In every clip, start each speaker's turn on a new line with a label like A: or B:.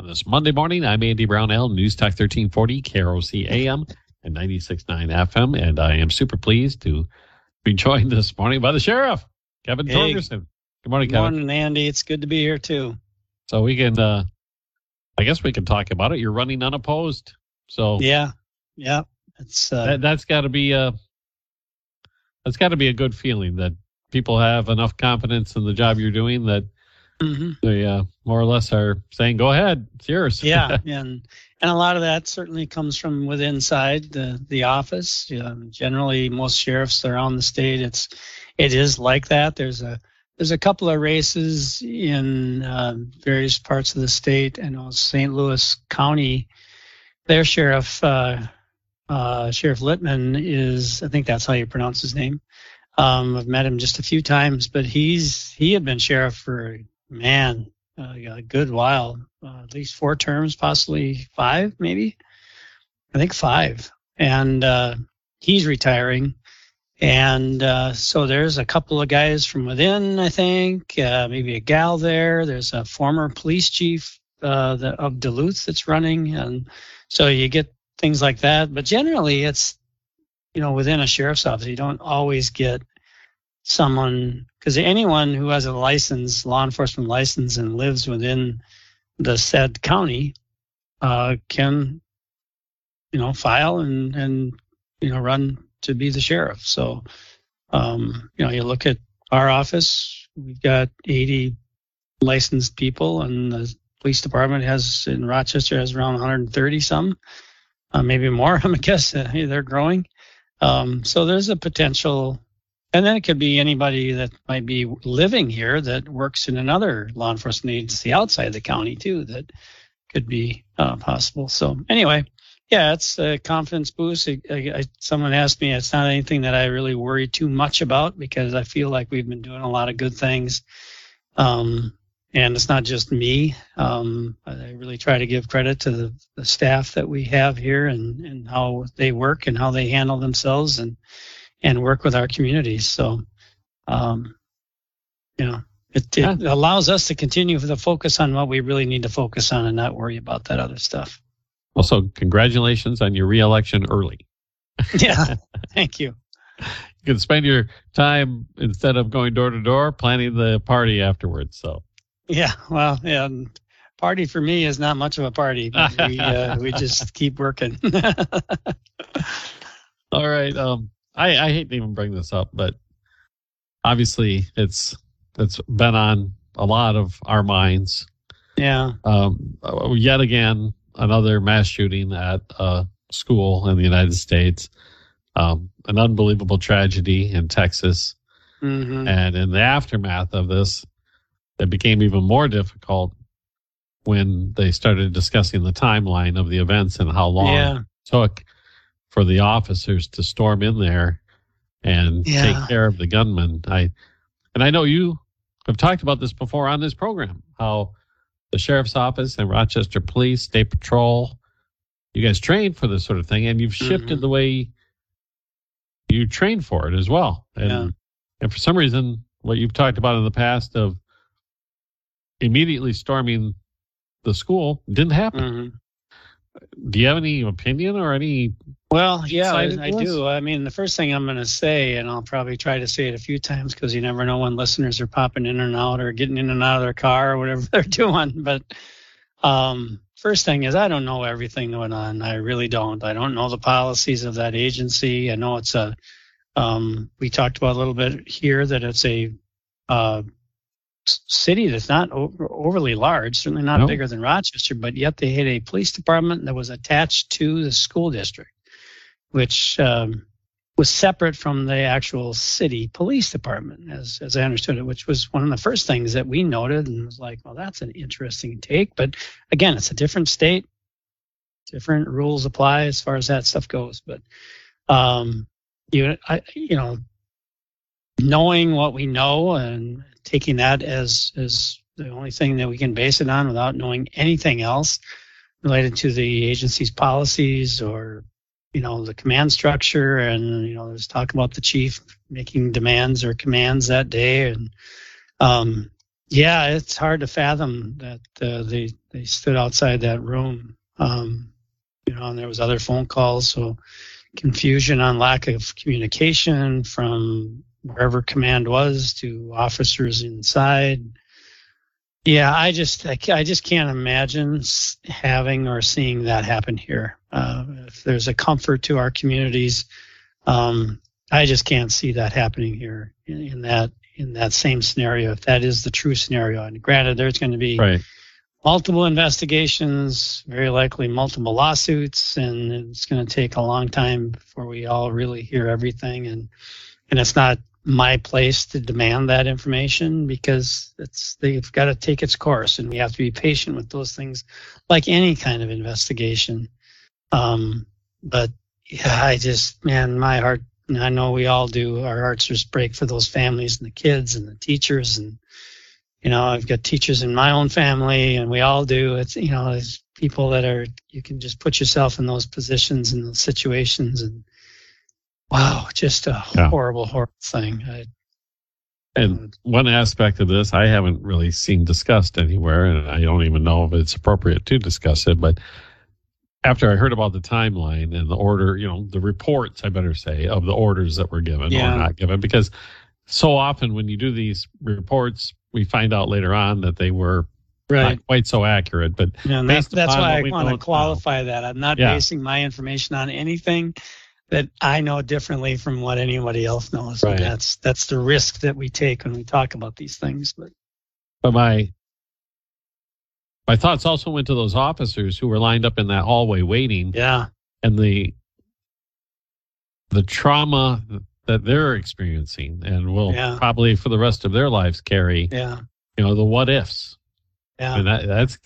A: On this Monday morning, I'm Andy Brownell, News Talk 1340, KROC AM and 96.9 FM. And I am super pleased to be joined this morning by the sheriff, Kevin hey. Torgerson. Good morning,
B: Good Kevin. morning, Andy. It's good to be here, too.
A: So we can, uh, I guess we can talk about it. You're running unopposed. So,
B: yeah, yeah. It's,
A: uh, that, that's got to be a, that's got to be a good feeling that people have enough confidence in the job you're doing that Mm-hmm. They uh, more or less are saying, "Go ahead, it's yours."
B: yeah, and and a lot of that certainly comes from within inside the the office. Um, generally, most sheriffs around the state, it's it is like that. There's a there's a couple of races in uh, various parts of the state. I know St. Louis County, their sheriff, uh, uh, Sheriff Litman, is I think that's how you pronounce his name. Um, I've met him just a few times, but he's he had been sheriff for man, uh, a good while, uh, at least four terms, possibly five, maybe. I think five. And uh, he's retiring. And uh, so there's a couple of guys from within, I think, uh, maybe a gal there. There's a former police chief uh, of Duluth that's running. And so you get things like that. But generally, it's, you know, within a sheriff's office, you don't always get someone because anyone who has a license, law enforcement license, and lives within the said county uh, can, you know, file and and you know run to be the sheriff. So, um, you know, you look at our office, we've got 80 licensed people, and the police department has in Rochester has around 130 some, uh, maybe more. I'm guess uh, they're growing. Um, so there's a potential and then it could be anybody that might be living here that works in another law enforcement agency outside the county too. That could be uh, possible. So anyway, yeah, it's a confidence boost. I, I, someone asked me, it's not anything that I really worry too much about because I feel like we've been doing a lot of good things. Um, and it's not just me. Um, I really try to give credit to the, the staff that we have here and, and how they work and how they handle themselves and and work with our communities. So, um, you know, it, it yeah. allows us to continue to focus on what we really need to focus on and not worry about that other stuff.
A: Also, congratulations on your reelection early.
B: yeah, thank you.
A: You can spend your time instead of going door to door planning the party afterwards. So,
B: yeah, well, yeah, party for me is not much of a party. we uh, we just keep working.
A: All right. Um, I, I hate to even bring this up, but obviously it's it's been on a lot of our minds.
B: Yeah.
A: Um, yet again, another mass shooting at a school in the United States. Um, an unbelievable tragedy in Texas. Mm-hmm. And in the aftermath of this, it became even more difficult when they started discussing the timeline of the events and how long yeah. it took for the officers to storm in there and yeah. take care of the gunman. I and I know you have talked about this before on this program how the sheriff's office and Rochester Police, State Patrol, you guys train for this sort of thing, and you've shifted mm-hmm. the way you train for it as well. And yeah. and for some reason, what you've talked about in the past of immediately storming the school didn't happen. Mm-hmm do you have any opinion or any?
B: Well, yeah, I, I do. I mean, the first thing I'm going to say, and I'll probably try to say it a few times because you never know when listeners are popping in and out or getting in and out of their car or whatever they're doing. But um, first thing is, I don't know everything going on. I really don't. I don't know the policies of that agency. I know it's a. Um, we talked about a little bit here that it's a uh, city that's not over, overly large, certainly not bigger than Rochester, but yet they had a police department that was attached to the school district, which um, was separate from the actual city police department, as as I understood it, which was one of the first things that we noted and was like, well, that's an interesting take. But again, it's a different state, different rules apply as far as that stuff goes. But um, you, I, you know, knowing what we know and taking that as as the only thing that we can base it on without knowing anything else related to the agency's policies or you know the command structure and you know there's talk about the chief making demands or commands that day and um, Yeah, it's hard to fathom that uh, they they stood outside that room. Um, you know, and there was other phone calls, so confusion on lack of communication from wherever command was to officers inside. Yeah, I just I, I just can't imagine having or seeing that happen here. Uh, if there's a comfort to our communities, um, I just can't see that happening here in, in, that in that same scenario. If that is the true scenario, and granted, there's going to be
A: right.
B: multiple investigations, very likely multiple lawsuits, and it's going to take a long time before we all really hear everything. And and it's not my place to demand that information because it's they've got to take its course and we have to be patient with those things like any kind of investigation. Um, but yeah i just man my heart i know we all do our hearts just break for those families and the kids and the teachers and you know i've got teachers in my own family and we all do. It's you know there's people that are you can just put yourself in those positions and those situations and wow, just a yeah. horrible, horrible thing. I,
A: and one aspect of this I haven't really seen discussed anywhere, and I don't even know if it's appropriate to discuss it. But after I heard about the timeline and the order, you know, the reports, I better say, of the orders that were given yeah. or not given, because so often when you do these reports, we find out later on that they were right. not quite so accurate. But
B: yeah, that's, that's why I want to qualify now. that. I'm not yeah. basing my information on anything that I know differently from what anybody else knows. Right. And that's that's the risk that we take when we talk about these things. But
A: but my my thoughts also went to those officers who were lined up in that hallway waiting.
B: Yeah.
A: And the the trauma that they're experiencing and will yeah. probably for the rest of their lives carry.
B: Yeah.
A: You know, the what ifs.
B: Yeah.
A: I mean, that, that's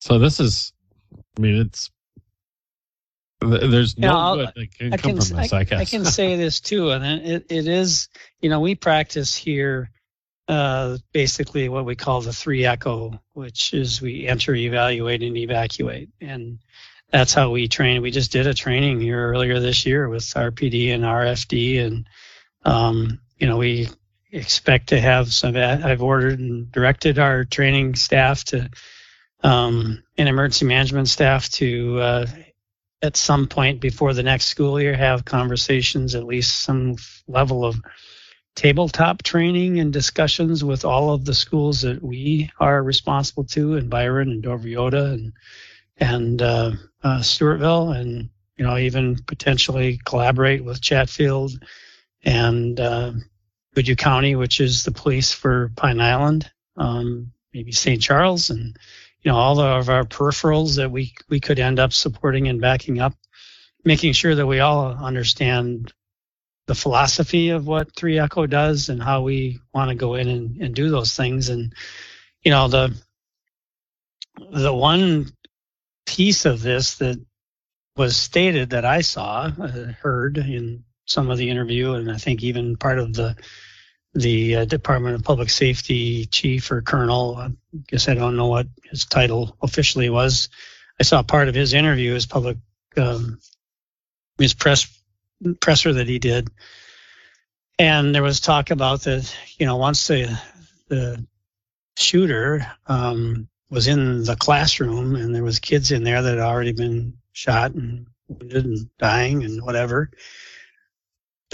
A: so this is I mean it's there's no good that can, I come from this, I, I guess.
B: I can say this too, and it, it is, you know, we practice here uh, basically what we call the three echo, which is we enter, evaluate, and evacuate. And that's how we train. We just did a training here earlier this year with RPD and RFD, and um, you know we expect to have some. I've ordered and directed our training staff to um, and emergency management staff to uh, at some point before the next school year have conversations, at least some level of tabletop training and discussions with all of the schools that we are responsible to in Byron and Dover-Eyota and and uh, uh, Stewartville, and you know even potentially collaborate with Chatfield and uh, Goodhue County, which is the police for Pine Island, um, maybe St. Charles, and you know all of our peripherals that we we could end up supporting and backing up making sure that we all understand the philosophy of what 3 echo does and how we want to go in and, and do those things. And you know the the one piece of this that was stated that i saw uh, heard in some of the interview and i think even part of the the uh, Department of Public Safety chief or colonel. I guess I don't know what his title officially was. I saw part of his interview, his public, um, his press presser that he did, and there was talk about that. You know, once the the shooter um, was in the classroom and there was kids in there that had already been shot and wounded and dying and whatever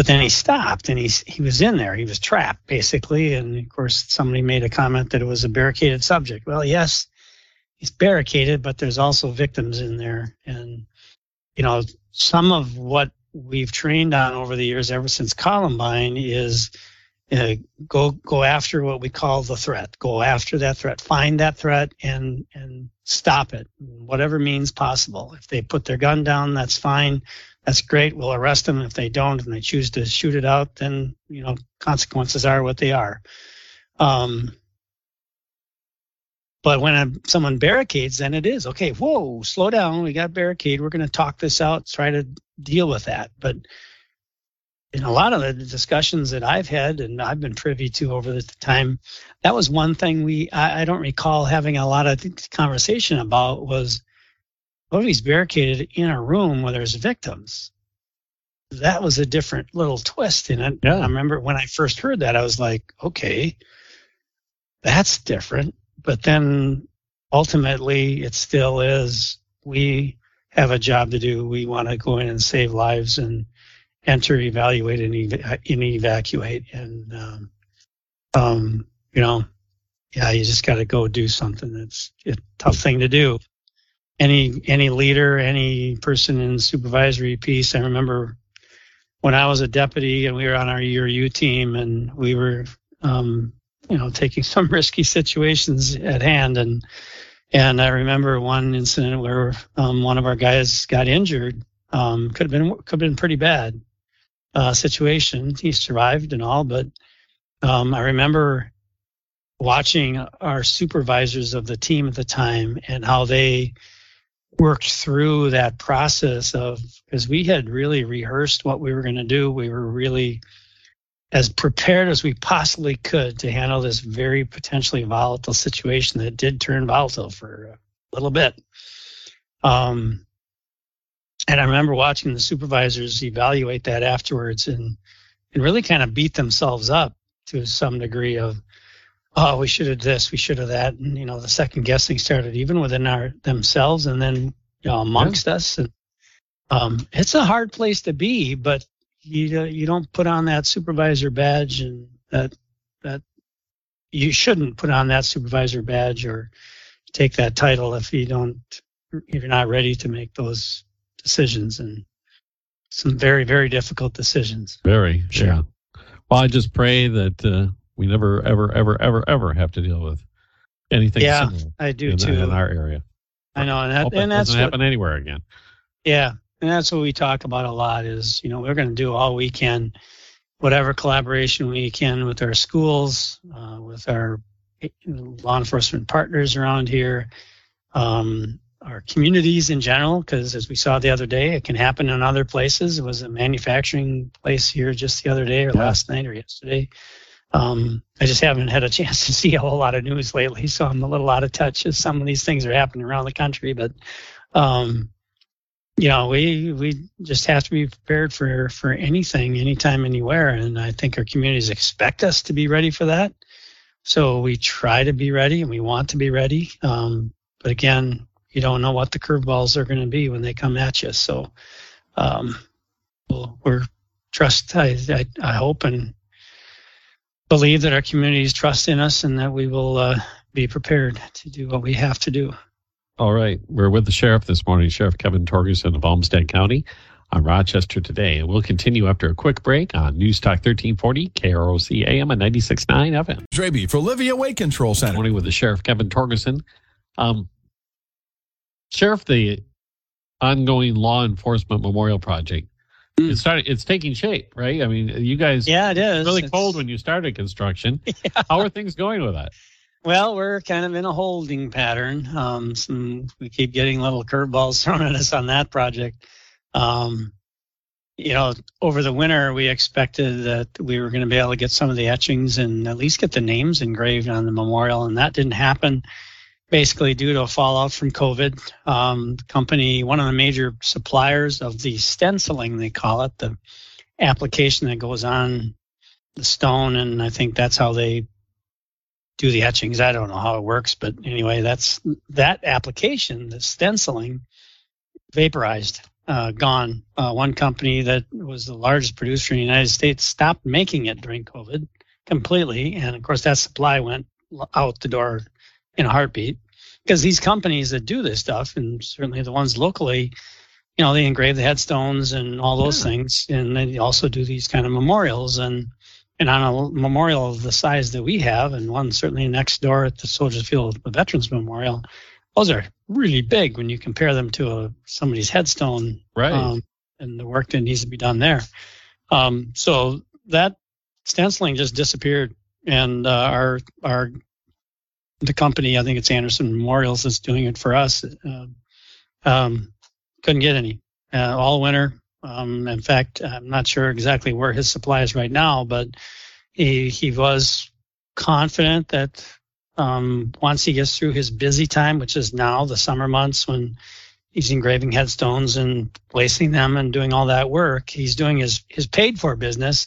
B: but then he stopped and he's he was in there. He was trapped basically. And of course, somebody made a comment that it was a barricaded subject. Well, yes, he's barricaded, but there's also victims in there. And you know, some of what we've trained on over the years, ever since Columbine, is uh, go go after what we call the threat. Go after that threat. Find that threat and and stop it, whatever means possible. If they put their gun down, that's fine that's great. We'll arrest them. If they don't and they choose to shoot it out, then you know consequences are what they are. Um, but when a, someone barricades, then it is okay. Whoa, slow down. We got barricade. We're going to talk this out. Try to deal with that. But in a lot of the discussions that I've had and I've been privy to over the time, that was one thing we I, I don't recall having a lot of conversation about was what if he's barricaded in a room where there's victims? That was a different little twist in it. Yeah. I remember when I first heard that, I was like, okay. that's different. But then ultimately, it still is we have a job to do. We want to go in and save lives and enter, evaluate, and, ev- and evacuate. And, um, um, you know, yeah, you just got to go do something. It's a tough thing to do. Any any leader, any person in the supervisory piece. I remember when I was a deputy and we were on our ERU team and we were, um, you know, taking some risky situations at hand and and I remember one incident where um, one of our guys got injured. Um, could have been could have been pretty bad uh, situation. He survived and all, but um, I remember watching our supervisors of the team at the time and how they worked through that process of because we had really rehearsed what we were going to do. We were really as prepared as we possibly could to handle this very potentially volatile situation that did turn volatile for a little bit. Um, and I remember watching the supervisors evaluate that afterwards and and really kind of beat themselves up to some degree of, oh, we should have this, we should have that, and you know the second guessing started even within our themselves and then you know, amongst yeah. us. And um, it's a hard place to be, but you you don't put on that supervisor badge and that that you shouldn't put on that supervisor badge or take that title if you don't if you're not ready to make those decisions and some very very difficult decisions
A: very sure yeah. well i just pray that uh, we never ever ever ever ever have to deal with anything
B: yeah i do
A: in,
B: too.
A: in our area.
B: I know and, that, and
A: that's
B: doesn't
A: what, happen anywhere again.
B: Yeah and that's what we talk about a lot is you know we're going to do all we can whatever collaboration we can with our schools uh, with our law enforcement partners around here um, our communities in general because as we saw the other day it can happen in other places. It was a manufacturing place here just the other day or yeah. last night or yesterday um, i just haven't had a chance to see a whole lot of news lately so i'm a little out of touch as some of these things are happening around the country but um, you know, we we just have to be prepared for for anything, anytime, anywhere, and I think our communities expect us to be ready for that. So we try to be ready, and we want to be ready. Um, but again, you don't know what the curveballs are going to be when they come at you. So um, we're trust. I, I, I hope and believe that our communities trust in us, and that we will uh, be prepared to do what we have to do.
A: All right. We're with the sheriff this morning, Sheriff Kevin Torgerson of Olmsted County on Rochester today. And we'll continue after a quick break on News Talk 1340, KROC AM and 96.9 FM.
C: Draby for Livia Weight Control Center.
A: Morning with the Sheriff Kevin Torgerson. Um, Sheriff, the ongoing law enforcement memorial project. Mm. It started. It's taking shape, right? I mean, you guys.
B: Yeah, it is.
A: Really it's, cold when you started construction. Yeah. How are things going with that?
B: Well, we're kind of in a holding pattern. Um, some, we keep getting little curveballs thrown at us on that project. Um, you know, over the winter, we expected that we were going to be able to get some of the etchings and at least get the names engraved on the memorial, and that didn't happen. Basically, due to a fallout from COVID, um, company, one of the major suppliers of the stenciling, they call it, the application that goes on the stone, and I think that's how they do the etchings. I don't know how it works, but anyway, that's that application, the stenciling, vaporized, uh, gone. Uh, one company that was the largest producer in the United States stopped making it during COVID completely, and of course that supply went out the door in a heartbeat. Because these companies that do this stuff, and certainly the ones locally, you know, they engrave the headstones and all those yeah. things, and they also do these kind of memorials and and on a memorial of the size that we have, and one certainly next door at the Soldiers Field Veterans Memorial, those are really big when you compare them to a, somebody's headstone,
A: right? Um,
B: and the work that needs to be done there. Um, so that stenciling just disappeared, and uh, our our the company, I think it's Anderson Memorials, is doing it for us. Uh, um, couldn't get any uh, all winter. Um, in fact, I'm not sure exactly where his supply is right now, but he he was confident that um, once he gets through his busy time, which is now the summer months when he's engraving headstones and placing them and doing all that work, he's doing his his paid for business.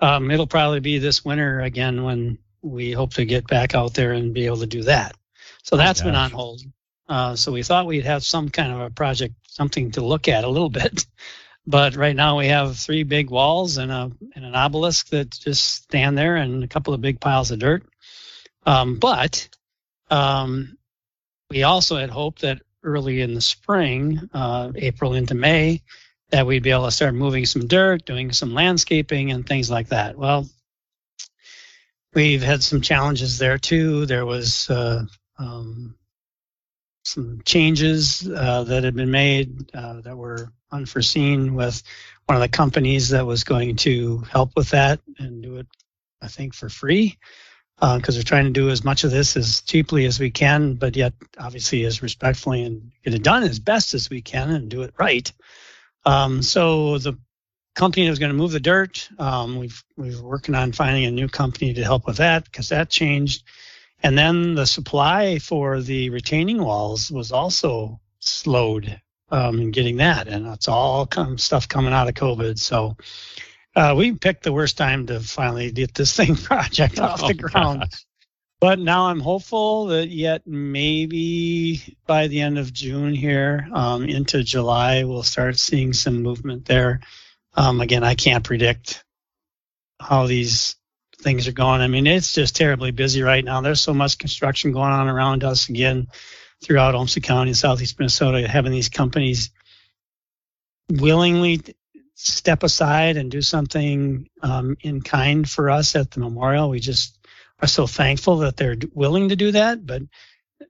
B: Um, it'll probably be this winter again when we hope to get back out there and be able to do that. So that's oh, been on hold. Uh, so we thought we'd have some kind of a project, something to look at a little bit. But right now we have three big walls and a and an obelisk that just stand there and a couple of big piles of dirt. Um, but um, we also had hoped that early in the spring, uh, April into May, that we'd be able to start moving some dirt, doing some landscaping and things like that. Well, we've had some challenges there too. There was uh, um, some changes uh, that had been made uh, that were unforeseen with one of the companies that was going to help with that and do it, I think, for free because uh, we're trying to do as much of this as cheaply as we can, but yet obviously as respectfully and get it done as best as we can and do it right. Um, so the company that was going to move the dirt, um, we've we're working on finding a new company to help with that because that changed. And then the supply for the retaining walls was also slowed um, in getting that, and it's all come, stuff coming out of COVID. So uh, we picked the worst time to finally get this thing project off oh, the ground. Gosh. But now I'm hopeful that yet maybe by the end of June here um, into July we'll start seeing some movement there. Um, again, I can't predict how these things are going. I mean, it's just terribly busy right now. There's so much construction going on around us again throughout Olmsted County and southeast Minnesota, having these companies willingly step aside and do something um, in kind for us at the memorial. We just are so thankful that they're willing to do that. But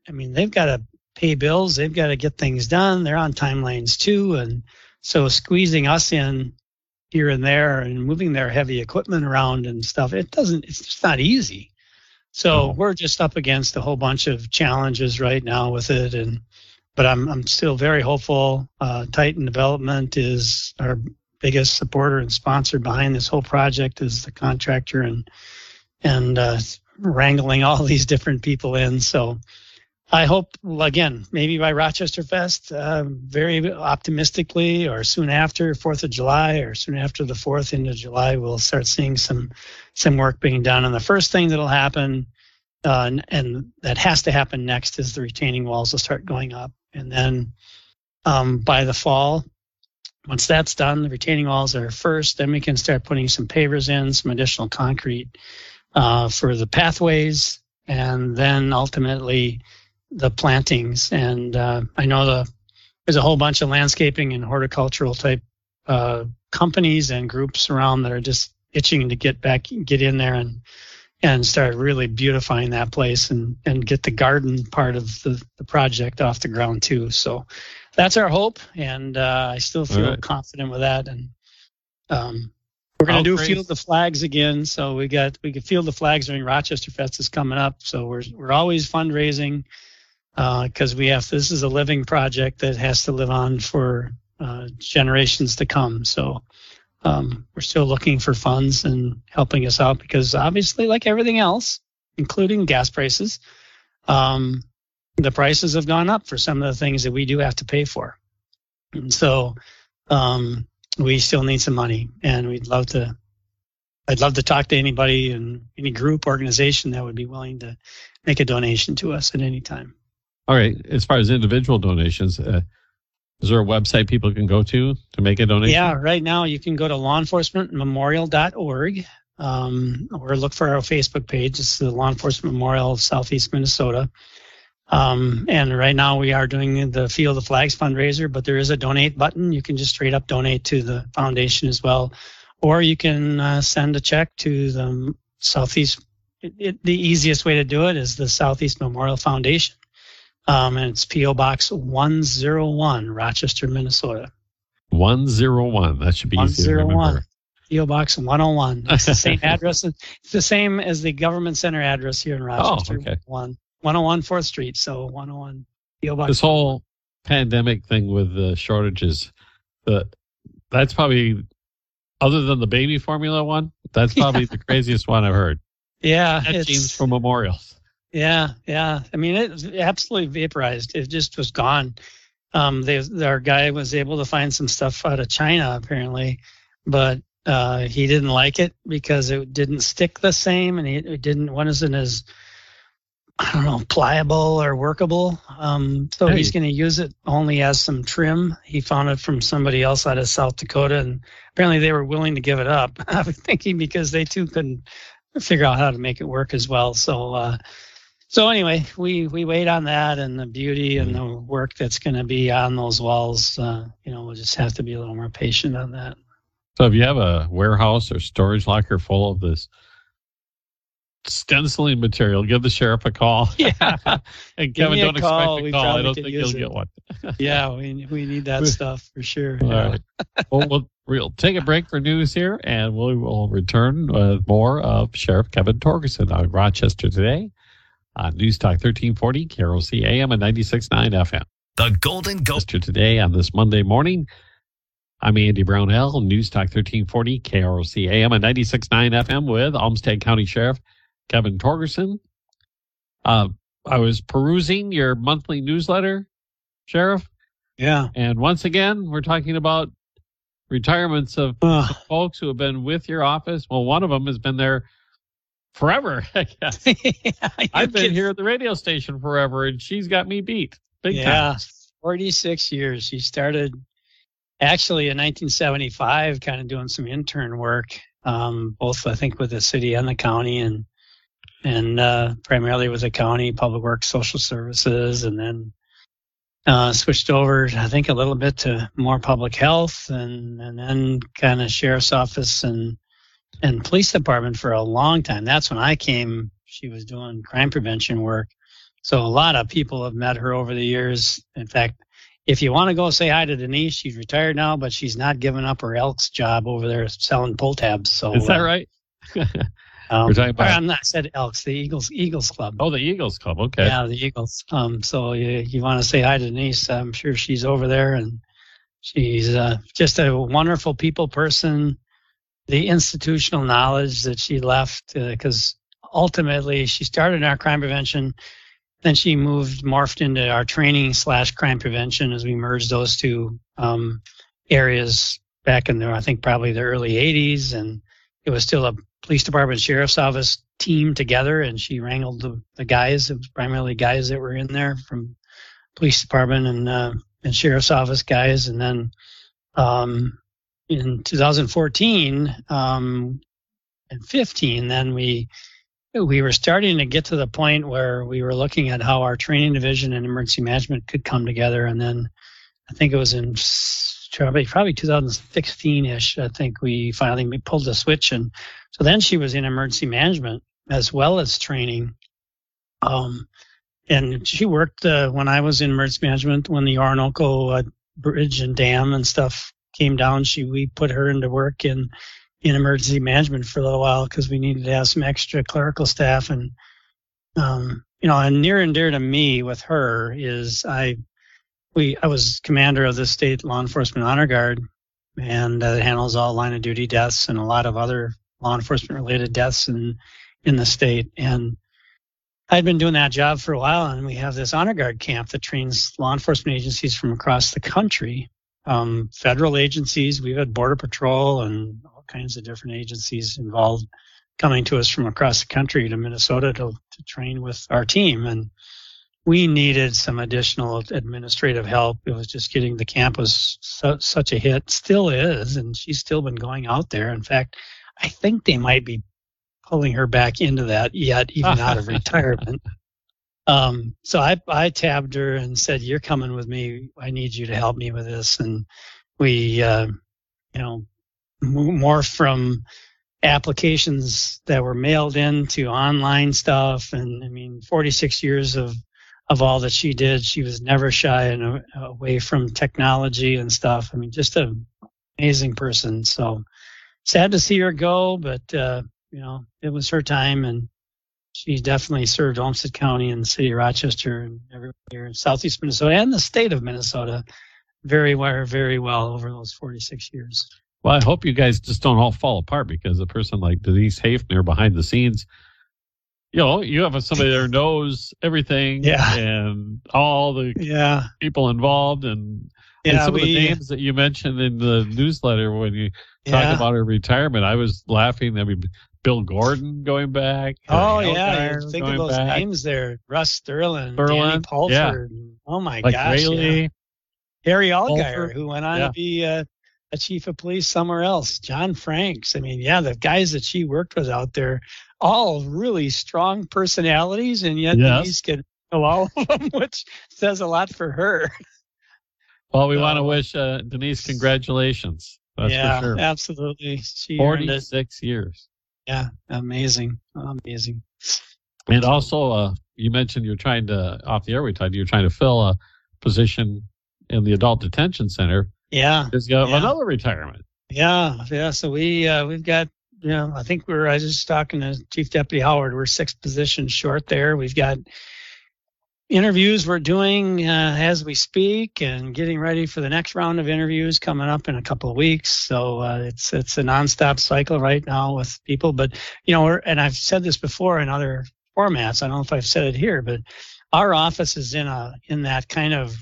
B: I mean, they've got to pay bills, they've got to get things done. They're on timelines too, and so squeezing us in here and there and moving their heavy equipment around and stuff, it doesn't. It's just not easy. So mm-hmm. we're just up against a whole bunch of challenges right now with it, and but I'm I'm still very hopeful. Uh, Titan Development is our biggest supporter and sponsor behind this whole project is the contractor and and uh, wrangling all these different people in. So I hope again maybe by Rochester Fest, uh, very optimistically, or soon after Fourth of July, or soon after the Fourth into July, we'll start seeing some some work being done. And the first thing that'll happen. Uh, and, and, that has to happen next is the retaining walls will start going up and then um, by the fall once that's done, the retaining walls are first. Then we can start putting some pavers in, some additional concrete uh, for the pathways, and then ultimately the plantings. And uh, I know the there's a whole bunch of landscaping and horticultural type uh, companies and groups around that are just itching to get back, get in there and and start really beautifying that place and and get the garden part of the, the project off the ground too. So that's our hope, and uh, I still feel right. confident with that. And um, we're going to do field the flags again. So we got we can field the flags during Rochester Fest is coming up. So we're we're always fundraising because uh, we have this is a living project that has to live on for uh, generations to come. So um, we're still looking for funds and helping us out because obviously, like everything else, including gas prices, um, the prices have gone up for some of the things that we do have to pay for. And so um, we still need some money, and we'd love to. I'd love to talk to anybody and any group organization that would be willing to make a donation to us at any time.
A: All right. As far as individual donations, uh, is there a website people can go to to make a donation?
B: Yeah, right now you can go to lawenforcementmemorial.org um, or look for our Facebook page. It's the Law Enforcement Memorial of Southeast Minnesota. Um, and right now we are doing the Field of Flags fundraiser, but there is a donate button. You can just straight up donate to the foundation as well, or you can uh, send a check to the Southeast. It, it, the easiest way to do it is the Southeast Memorial Foundation, um, and it's PO Box 101, Rochester, Minnesota.
A: 101. That should be 101. easy to remember.
B: PO Box 101. It's the same address. It's the same as the government center address here in oh, Rochester. Oh, okay. One 101 4th Street. So 101
A: This whole pandemic thing with the shortages, the that's probably other than the baby formula one, that's probably yeah. the craziest one I've heard.
B: Yeah,
A: that seems for memorials.
B: Yeah, yeah. I mean, it absolutely vaporized. It just was gone. Um, they, our guy was able to find some stuff out of China apparently, but uh, he didn't like it because it didn't stick the same, and it, it didn't wasn't as I don't know pliable or workable. Um, so
A: Hey.
B: he's going to use it only as some trim. He found it from somebody else out of South Dakota, and apparently they were willing to give it up. I was thinking because they too couldn't figure out how to make it work as well. So. Uh, so anyway, we we wait on that and the beauty and the work that's going to be on those walls. Uh, you know, we'll just have to be a little more patient on that.
A: So if you have a warehouse or storage locker full of this stenciling material, give the sheriff a call.
B: Yeah,
A: and Kevin, don't
B: call.
A: expect
B: We
A: a call. I don't think you'll
B: it.
A: get one.
B: yeah, we we need that stuff for sure.
A: All
B: Yeah.
A: right. well, we'll we'll take a break for news here, and we will return with more of Sheriff Kevin Torgerson on Rochester today on News Talk 1340, KROC AM and 96.9 FM.
D: The Golden Goat.
A: Rochester today on this Monday morning. I'm Andy Brownell, News Talk 1340, KROC AM and 96.9 FM with Olmsted County Sheriff Kevin Torgerson. Uh, I was perusing your monthly newsletter, Sheriff,
B: Yeah.
A: and once again, we're talking about retirements of
B: Uh,
A: folks who have been with your office. Well, one of them has been there forever. I guess. I've been here at the radio station forever, and she's got me beat big
B: yeah,
A: time.
B: 46 years. She started actually in 1975, kind of doing some intern work, um, both I think with the city and the county, and and uh, primarily with the county public works, social services, and then uh, switched over, I think, a little bit to more public health, and and then kind of sheriff's office and and police department for a long time. That's when I came. She was doing crime prevention work. So a lot of people have met her over the years. In fact, if you want to go say hi to Denise, she's retired now, but she's not giving up her Elks job over there selling pull tabs. So
A: Is that
B: uh,
A: right?
B: Um,
A: We're talking about-
B: I'm not said Elks, the Eagles Eagles Club.
A: oh, the Eagles Club. Okay.
B: Yeah, the Eagles. Um, so you, you want to say hi to Denise? I'm sure she's over there, and she's uh, just a wonderful people person. The institutional knowledge that she left, because ultimately she started in our crime prevention, then she moved, morphed into our training slash crime prevention as we merged those two um, areas back in the, I think probably the early 80s, and it was still a police department sheriff's office team together and she wrangled the, the guys it was primarily guys that were in there from police department and uh, and sheriff's office guys. And then um, in 2014 um, and 15 then we we were starting to get to the point where we were looking at how our training division and emergency management could come together and then i think it was in probably probably 2016ish i think we finally we pulled the switch and so then she was in emergency management as well as training. Um, and she worked uh, when I was in emergency management when the Oronoco uh, bridge and dam and stuff came down. She we put her into work in in emergency management for a little while because we needed to have some extra clerical staff and um, you know and near and dear to me with her is I we I was commander of the state law enforcement honor guard and uh, handles all line of duty deaths and a lot of other law enforcement related deaths in in the state. And I'd been doing that job for a while, and we have this honor guard camp that trains law enforcement agencies from across the country, um, federal agencies. We've had border patrol and all kinds of different agencies involved coming to us from across the country to Minnesota to, to train with our team. And we needed some additional administrative help. It was just getting the camp was su- such a hit, still is, and she's still been going out there. In fact, I think they might be pulling her back into that yet, even out of retirement. Um, so I, I tabbed her and said, "You're coming with me. I need you to help me with this." And we, uh, you know, mo- morphed from applications that were mailed in to online stuff. And I mean, 46 years of of all that she did, she was never shy and away from technology and stuff. I mean, just an amazing person. So sad to see her go, but uh, you know, it was her time, and she definitely served Olmsted County and the city of Rochester and everywhere here in southeast Minnesota and the state of Minnesota very well, very well over those 46 years.
A: Well, I hope you guys just don't all fall apart because a person like Denise Hafner behind the scenes, you know, you have somebody there knows everything
B: Yeah.
A: and all the
B: Yeah,
A: people involved. And Yeah, and some we, of the names that you mentioned in the newsletter when you yeah. talked about her retirement, I was laughing. I mean, Bill Gordon going back.
B: Oh yeah, think of those back. names there: Russ Sterling, Sterling Danny Pulford. Yeah. Oh my like gosh, yeah. Harry Allgaier, who went on yeah. to be uh, a chief of police somewhere else. John Franks. I mean, yeah, the guys that she worked with out there, all really strong personalities, and yet yes. Denise could all of them, which says a lot for her.
A: Well, we so, want to wish uh, Denise congratulations. That's
B: yeah,
A: sure.
B: absolutely. She
A: 46 years.
B: Yeah, amazing, amazing.
A: And also, uh, you mentioned you're trying to off the air. We talked. You're trying to fill a position in the adult detention center.
B: Yeah,
A: got yeah. another retirement.
B: Yeah, yeah. So we uh, we've got you know I think we're I was just talking to Chief Deputy Howard. We're six positions short there. We've got interviews we're doing uh, as we speak and getting ready for the next round of interviews coming up in a couple of weeks. So uh, it's it's a nonstop cycle right now with people. But you know, and I've said this before in other formats. I don't know if I've said it here, but our office is in a in that kind of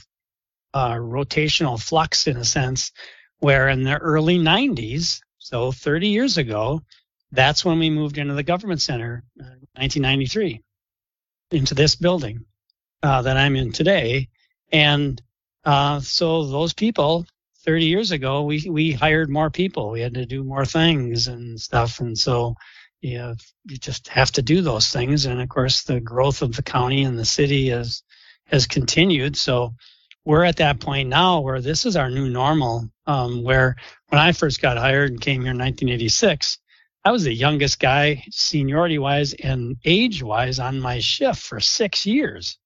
B: uh, rotational flux in a sense, where in the early 90s, so 30 years ago, that's when we moved into the government center, 1993, uh, into this building uh, that I'm in today. And uh, so those people, 30 years ago, we we hired more people. We had to do more things and stuff. And so you you just have to do those things. And of course, the growth of the county and the city has has continued. So we're at that point now where this is our new normal. Um, where when I first got hired and came here in 1986, I was the youngest guy, seniority wise and age wise, on my shift for six years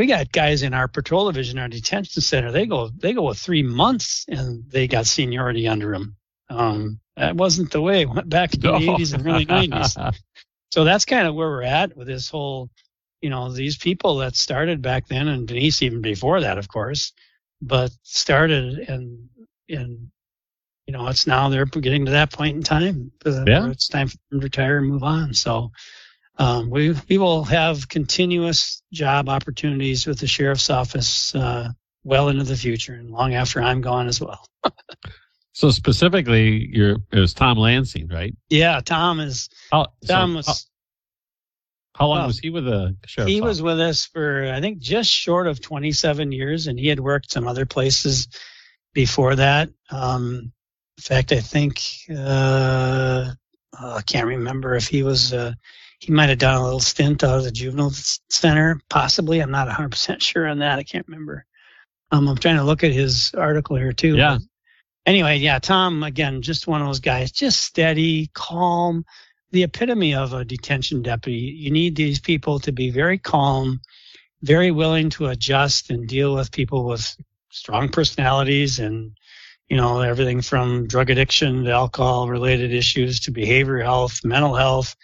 B: we got guys in our patrol division, our detention center. They go they go with three months and they got seniority under them. Um, that wasn't the way. It went back in the 80s and early 90s. So that's kind of where we're at with this whole, you know, these people that started back then, and Denise even before that, of course, but started and and you know it's now they're getting to that point in time. Yeah. it's time for them to retire and move on. So um, we we will have continuous job opportunities with the sheriff's office uh, well into the future and long after I'm gone as well.
A: so specifically, you're it was Tom Lansing, right?
B: Yeah, Tom is. How, Tom so, was.
A: How, how long was he with the sheriff's?
B: He
A: office?
B: was with us for I think just short of 27 years, and he had worked some other places before that. Um, in fact, I think uh, I can't remember if he was. Uh, he might have done a little stint out of the juvenile center, possibly. I'm not 100% sure on that. I can't remember. Um, I'm trying to look at his article here too.
A: Yeah.
B: anyway, yeah, Tom again, just one of those guys, just steady, calm, the epitome of a detention deputy. You need these people to be very calm, very willing to adjust and deal with people with strong personalities and you know everything from drug addiction to alcohol related issues to behavior health, mental health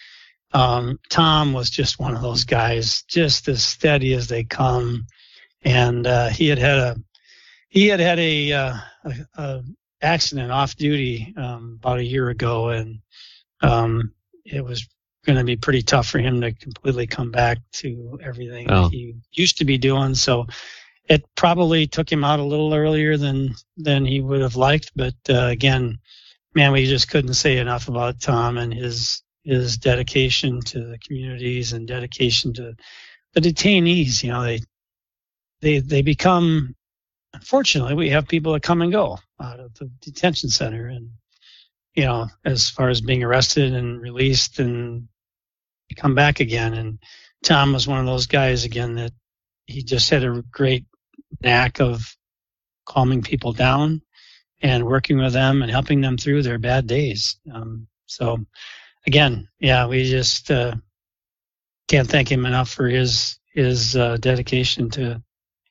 B: um, Tom was just one of those guys, just as steady as they come. And uh, he had had a he had had a, uh, a, a accident off duty um, about a year ago, and um, it was going to be pretty tough for him to completely come back to everything oh. he used to be doing. So it probably took him out a little earlier than than he would have liked. But uh, again, man, we just couldn't say enough about Tom and his is dedication to the communities and dedication to the detainees. You know, they they they become. Unfortunately, we have people that come and go out of the detention center, and you know, as far as being arrested and released and come back again. And Tom was one of those guys again that he just had a great knack of calming people down and working with them and helping them through their bad days. Um, so again, yeah, we just uh, can't thank him enough for his his uh, dedication to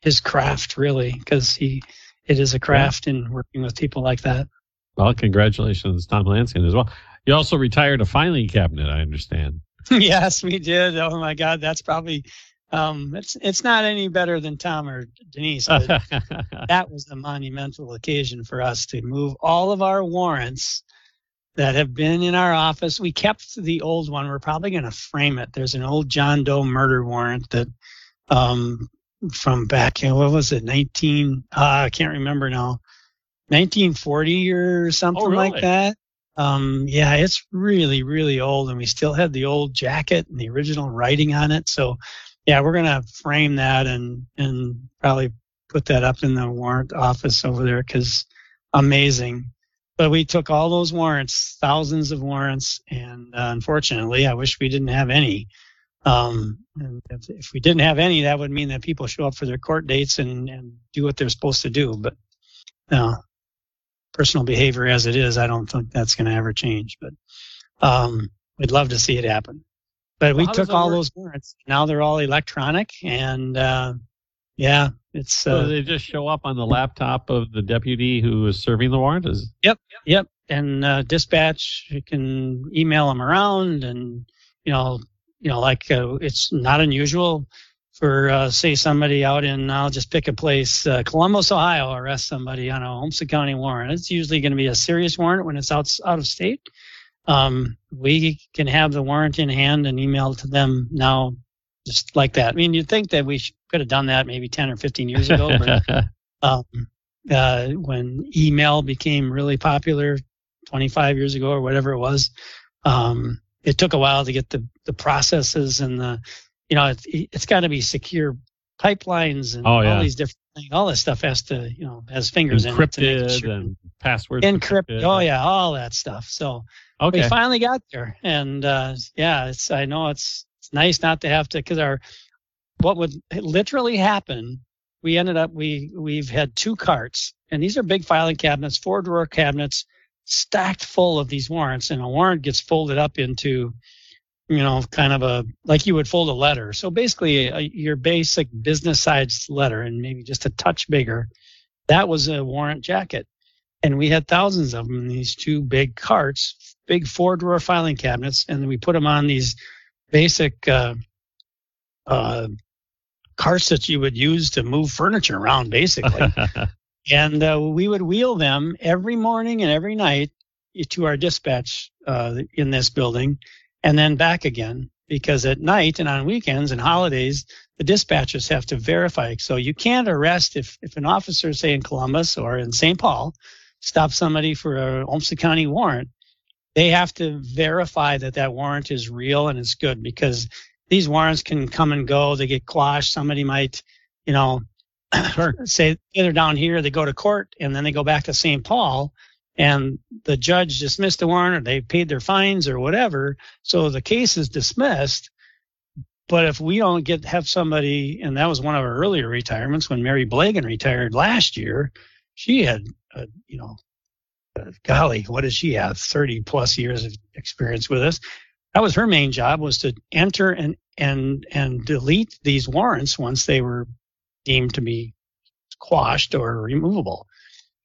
B: his craft, really, because he it is a craft in working with people like that.
A: Well, congratulations, Tom Lansing, as well. You also retired a filing cabinet, I understand.
B: yes, we did. Oh my God, that's probably um, it's it's not any better than Tom or Denise, but that was a monumental occasion for us to move all of our warrants that have been in our office. We kept the old one. We're probably going to frame it. There's an old John Doe murder warrant that um, from back in what was it, 19? Uh, I can't remember now, 1940 or something
A: Oh, really?
B: like that. Um, yeah, it's really, really old, and we still have the old jacket and the original writing on it. So, yeah, we're gonna frame that and and probably put that up in the warrant office over there because amazing. But we took all those warrants, thousands of warrants, and uh, unfortunately, I wish we didn't have any. Um, and if, if we didn't have any, that would mean that people show up for their court dates and, and do what they're supposed to do. But no, personal behavior as it is, I don't think that's going to ever change. But um, we'd love to see it happen. But we
A: Well,
B: took all
A: work?
B: those warrants. Now they're all electronic, and uh, yeah, it's
A: So
B: uh,
A: they just show up on the laptop of the deputy who is serving the warrant. Is
B: Yep, yep. and uh, dispatch you can email them around, and you know, you know, like uh, it's not unusual for uh, say somebody out in I'll just pick a place, uh, Columbus, Ohio, arrest somebody on a Olmsted County warrant. It's usually going to be a serious warrant when it's out out of state. Um, we can have the warrant in hand and email to them now, just like that. I mean, you'd think that we could have done that maybe 10 or 15 years ago, but um, uh, when email became really popular 25 years ago or whatever it was. Um, it took a while to get the, the processes and the, you know, it's, it's got to be secure pipelines and
A: Oh, yeah.
B: all these different things. All this stuff has to, you know, has fingers in it it
A: encrypted
B: sure.
A: and passwords
B: Encrypted.
A: encrypted.
B: Oh yeah, all that stuff. So
A: Okay.
B: we finally got there, and uh, yeah, it's I know it's it's nice not to have to because our what would literally happen. We ended up we we've had two carts, and these are big filing cabinets, four drawer cabinets, stacked full of these warrants, and a warrant gets folded up into, you know, kind of a like you would fold a letter. So basically, a, your basic business size letter, and maybe just a touch bigger. That was a warrant jacket and we had thousands of them in these two big carts, big four drawer filing cabinets, and we put them on these basic uh, uh, carts that you would use to move furniture around, basically. and uh, we would wheel them every morning and every night to our dispatch uh, in this building, and then back again. Because at night and on weekends and holidays, the dispatchers have to verify. So you can't arrest if, if an officer, say in Columbus or in St. Paul, stops somebody for a Olmsted County warrant, they have to verify that that warrant is real and it's good because these warrants can come and go. They get quashed. Somebody might, you know, say they're down here, they go to court and then they go back to St. Paul and the judge dismissed the warrant or they paid their fines or whatever. So the case is dismissed. But if we don't get have somebody, and that was one of our earlier retirements when Mary Blagan retired last year, she had, uh, you know, golly, what does she have? 30 plus years of experience with us. That was her main job was to enter and and and delete these warrants once they were deemed to be quashed or removable.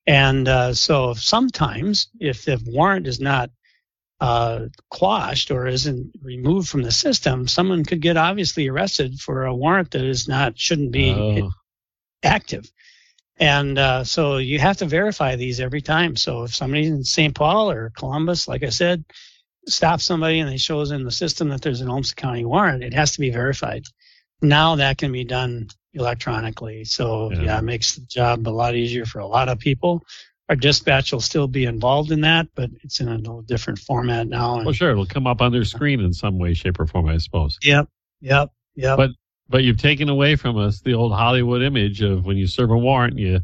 B: And uh, so sometimes, if the warrant is not uh, quashed or isn't removed from the system, someone could get obviously arrested for a warrant that is not shouldn't be
A: Oh.
B: active. And uh, so you have to verify these every time. So if somebody's in St. Paul or Columbus, like I said, stops somebody and it shows in the system that there's an Olmsted County warrant, it has to be verified. Now that can be done electronically. So
A: Yeah.
B: yeah, it makes the job a lot easier for a lot of people. Our dispatch will still be involved in that, but it's in a little different format now. And
A: Well, sure, it'll come up on their screen in some way, shape, or form, I suppose.
B: Yep, yep, yep.
A: But- But you've taken away from us the old Hollywood image of when you serve a warrant, you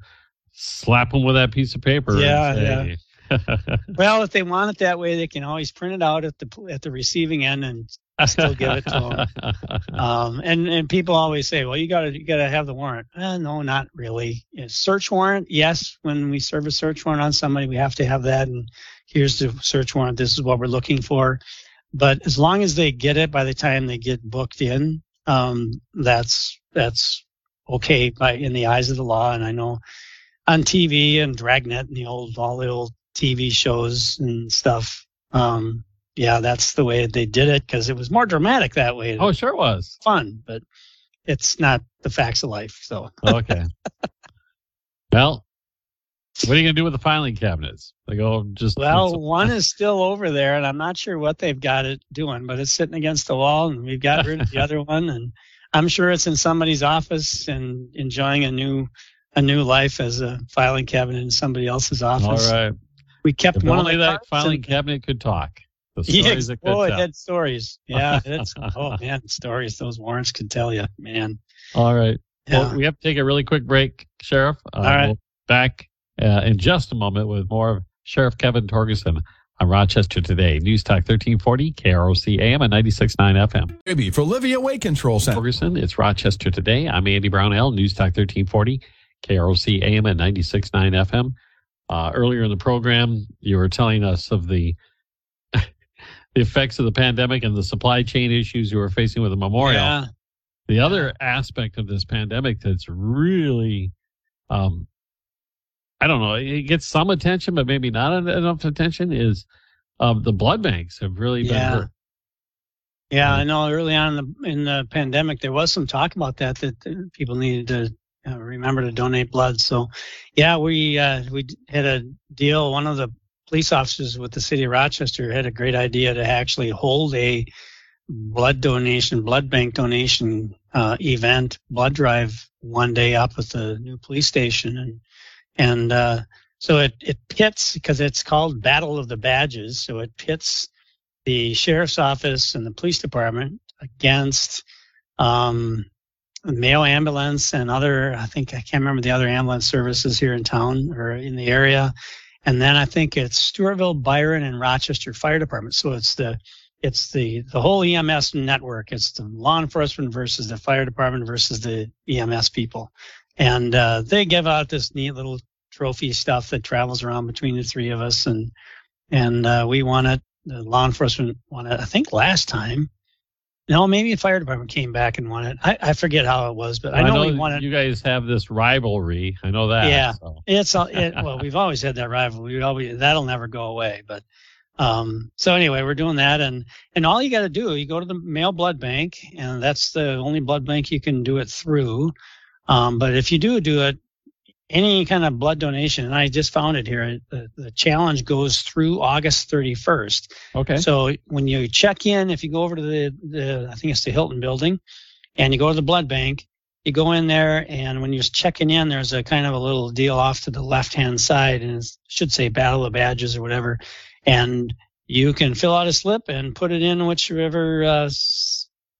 A: slap them with that piece of paper.
B: Yeah,
A: say,
B: Well, if they want it that way, they can always print it out at the at the receiving end and still give it to um, and and people always say, well, you got to you got to have the warrant. Eh, no, not really. A search warrant, yes. When we serve a search warrant on somebody, we have to have that. And here's the search warrant. This is what we're looking for. But as long as they get it by the time they get booked in, um, that's that's okay by in the eyes of the law. And I know on TV and Dragnet and the old all the old TV shows and stuff. Um, yeah, that's the way they did it because it was more dramatic that way.
A: oh, sure it was.
B: fun, but it's not the facts of life. So
A: Okay. well, what are you going to do with the filing cabinets? They go just.
B: well, one is still over there, and I'm not sure what they've got it doing, but it's sitting against the wall, and we've got rid of the other one, and I'm sure it's in somebody's office and enjoying a new a new life as a filing cabinet in somebody else's office.
A: All right.
B: We kept
A: If
B: one
A: only
B: of the
A: that filing
B: and-
A: cabinet could talk. The
B: Yeah,
A: stories it could
B: oh, it had stories. Yeah, it's oh man, stories those warrants could tell you, man.
A: All right.
B: Yeah.
A: Well, we have to take a really quick break, Sheriff. Uh,
B: All right.
A: We'll back uh, in just a moment with more of Sheriff Kevin Torgerson on Rochester Today. News Talk 1340, KROC AM and 96.9 FM.
C: Baby for Livia Way Control Center.
A: Torgerson, it's Rochester Today. I'm Andy Brownell, News Talk 1340, KROC AM and 96.9 FM. Uh, earlier in the program, you were telling us of the the effects of the pandemic and the supply chain issues you were facing with the memorial.
B: Yeah.
A: The other aspect of this pandemic that's really, um, I don't know, it gets some attention, but maybe not enough attention is um, the blood banks have really been
B: Yeah.
A: hurt.
B: Yeah, I know. Early on in the in the pandemic, there was some talk about that that people needed to uh, remember to donate blood. So, yeah, we uh, we had a deal. One of the police officers with the city of Rochester had a great idea to actually hold a blood donation, blood bank donation uh, event, blood drive one day up at the new police station, and and uh, so it it pits because it's called Battle of the Badges. So it pits the sheriff's office and the police department against um, Mayo Ambulance and other. I think I can't remember the other ambulance services here in town or in the area. And then I think it's Stewartville, Byron, and Rochester Fire Department. So it's the it's the the whole EMS network. It's the law enforcement versus the fire department versus the EMS people, and uh, they give out this neat little trophy stuff that travels around between the three of us, and and uh, we won it. The law enforcement won it. I think last time. No, maybe the fire department came back and won it. I, I forget how it was, but I know, we won it.
A: you guys have this rivalry. I know that.
B: Yeah.
A: so.
B: It's all it, well, we've always had that rivalry. We always that'll never go away. But um, so anyway, we're doing that, and and all you got to do, you go to the Mayo blood bank, and that's the only blood bank you can do it through. Um, but if you do do it, any kind of blood donation, and I just found it here, the, the challenge goes through August 31st.
A: Okay.
B: So when you check in, if you go over to the, the I think it's the Hilton building, and you go to the blood bank, you go in there, and when you're checking in, there's a kind of a little deal off to the left hand side, and it should say Battle of Badges or whatever, and you can fill out a slip and put it in whichever uh,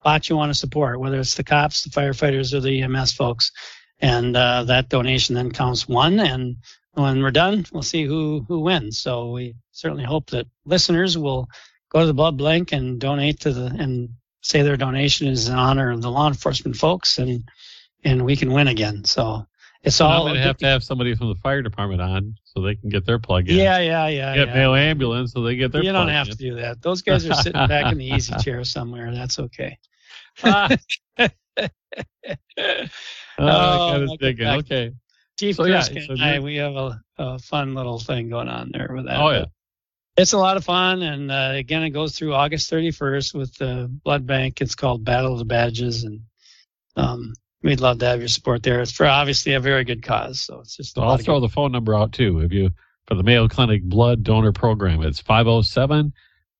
B: spot you want to support, whether it's the cops, the firefighters, or the EMS folks, and uh, that donation then counts one, and when we're done, we'll see who who wins. So we certainly hope that listeners will go to the blood bank and donate to the and say their donation is in honor of the law enforcement folks and and we can win again. So it's
A: So
B: all
A: I'm going to have to have somebody from the fire department on so they can get their plug in.
B: yeah, yeah, yeah.
A: Get
B: yeah.
A: Mayo ambulance so they get their
B: you don't have
A: in.
B: to do that. Those guys are sitting back in the easy chair somewhere. That's okay.
A: Oh,
B: Oh,
A: I
B: I'll get
A: digging.
B: back.
A: Okay.
B: Chief
A: So, yeah, so
B: and I, we have a, a fun little thing going on there with that.
A: Oh, yeah.
B: It's a lot of fun. And uh, again, it goes through August 31st with the blood bank. It's called Battle of the Badges. And um, we'd love to have your support there. It's for obviously a very good cause. So it's just
A: I'll
B: lot of
A: throw the phone number out too. If you for the Mayo Clinic Blood Donor Program, it's 507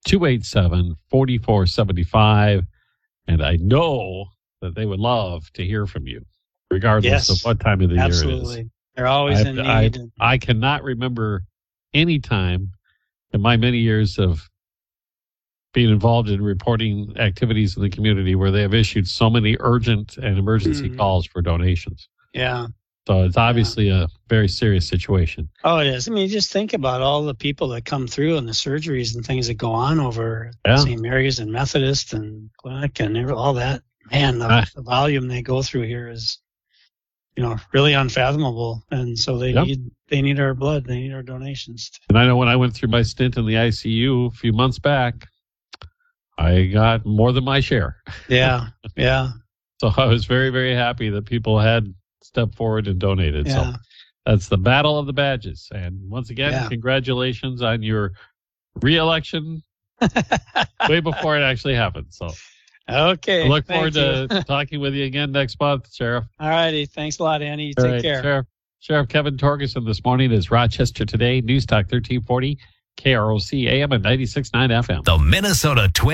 A: 287 4475. And I know that they would love to hear from you, regardless
B: Yes.
A: of what time of the year it is.
B: Absolutely. They're always
A: I've-
B: in need. And-
A: I cannot remember any time in my many years of being involved in reporting activities in the community where they have issued so many urgent and emergency
B: Mhm.
A: calls for donations.
B: yeah.
A: So it's obviously a very serious situation.
B: Oh, it is. I mean, just think about all the people that come through and the surgeries and things that go on over
A: Yeah.
B: St. Mary's and Methodist and clinic and all that. Man, the,
A: Ah.
B: the volume they go through here is, you know, really unfathomable. And so they
A: Yep.
B: need they need our blood. They need our donations.
A: And I know when I went through my stint in the ICU a few months back, I got more than my share.
B: Yeah, yeah,
A: So I was very, very happy that people had stepped forward and donated. So that's the battle of the badges. And once again,
B: Yeah.
A: congratulations on your reelection way before it actually happened. So
B: okay.
A: I look forward
B: you.
A: to talking with you again next month, Sheriff.
B: All righty. Thanks a lot, Annie.
A: All
B: Take
A: right,
B: care.
A: Sheriff. Sheriff Kevin Torgerson this morning is Rochester Today, News Talk 1340, KROC AM and 96.9 FM.
D: The Minnesota Twin.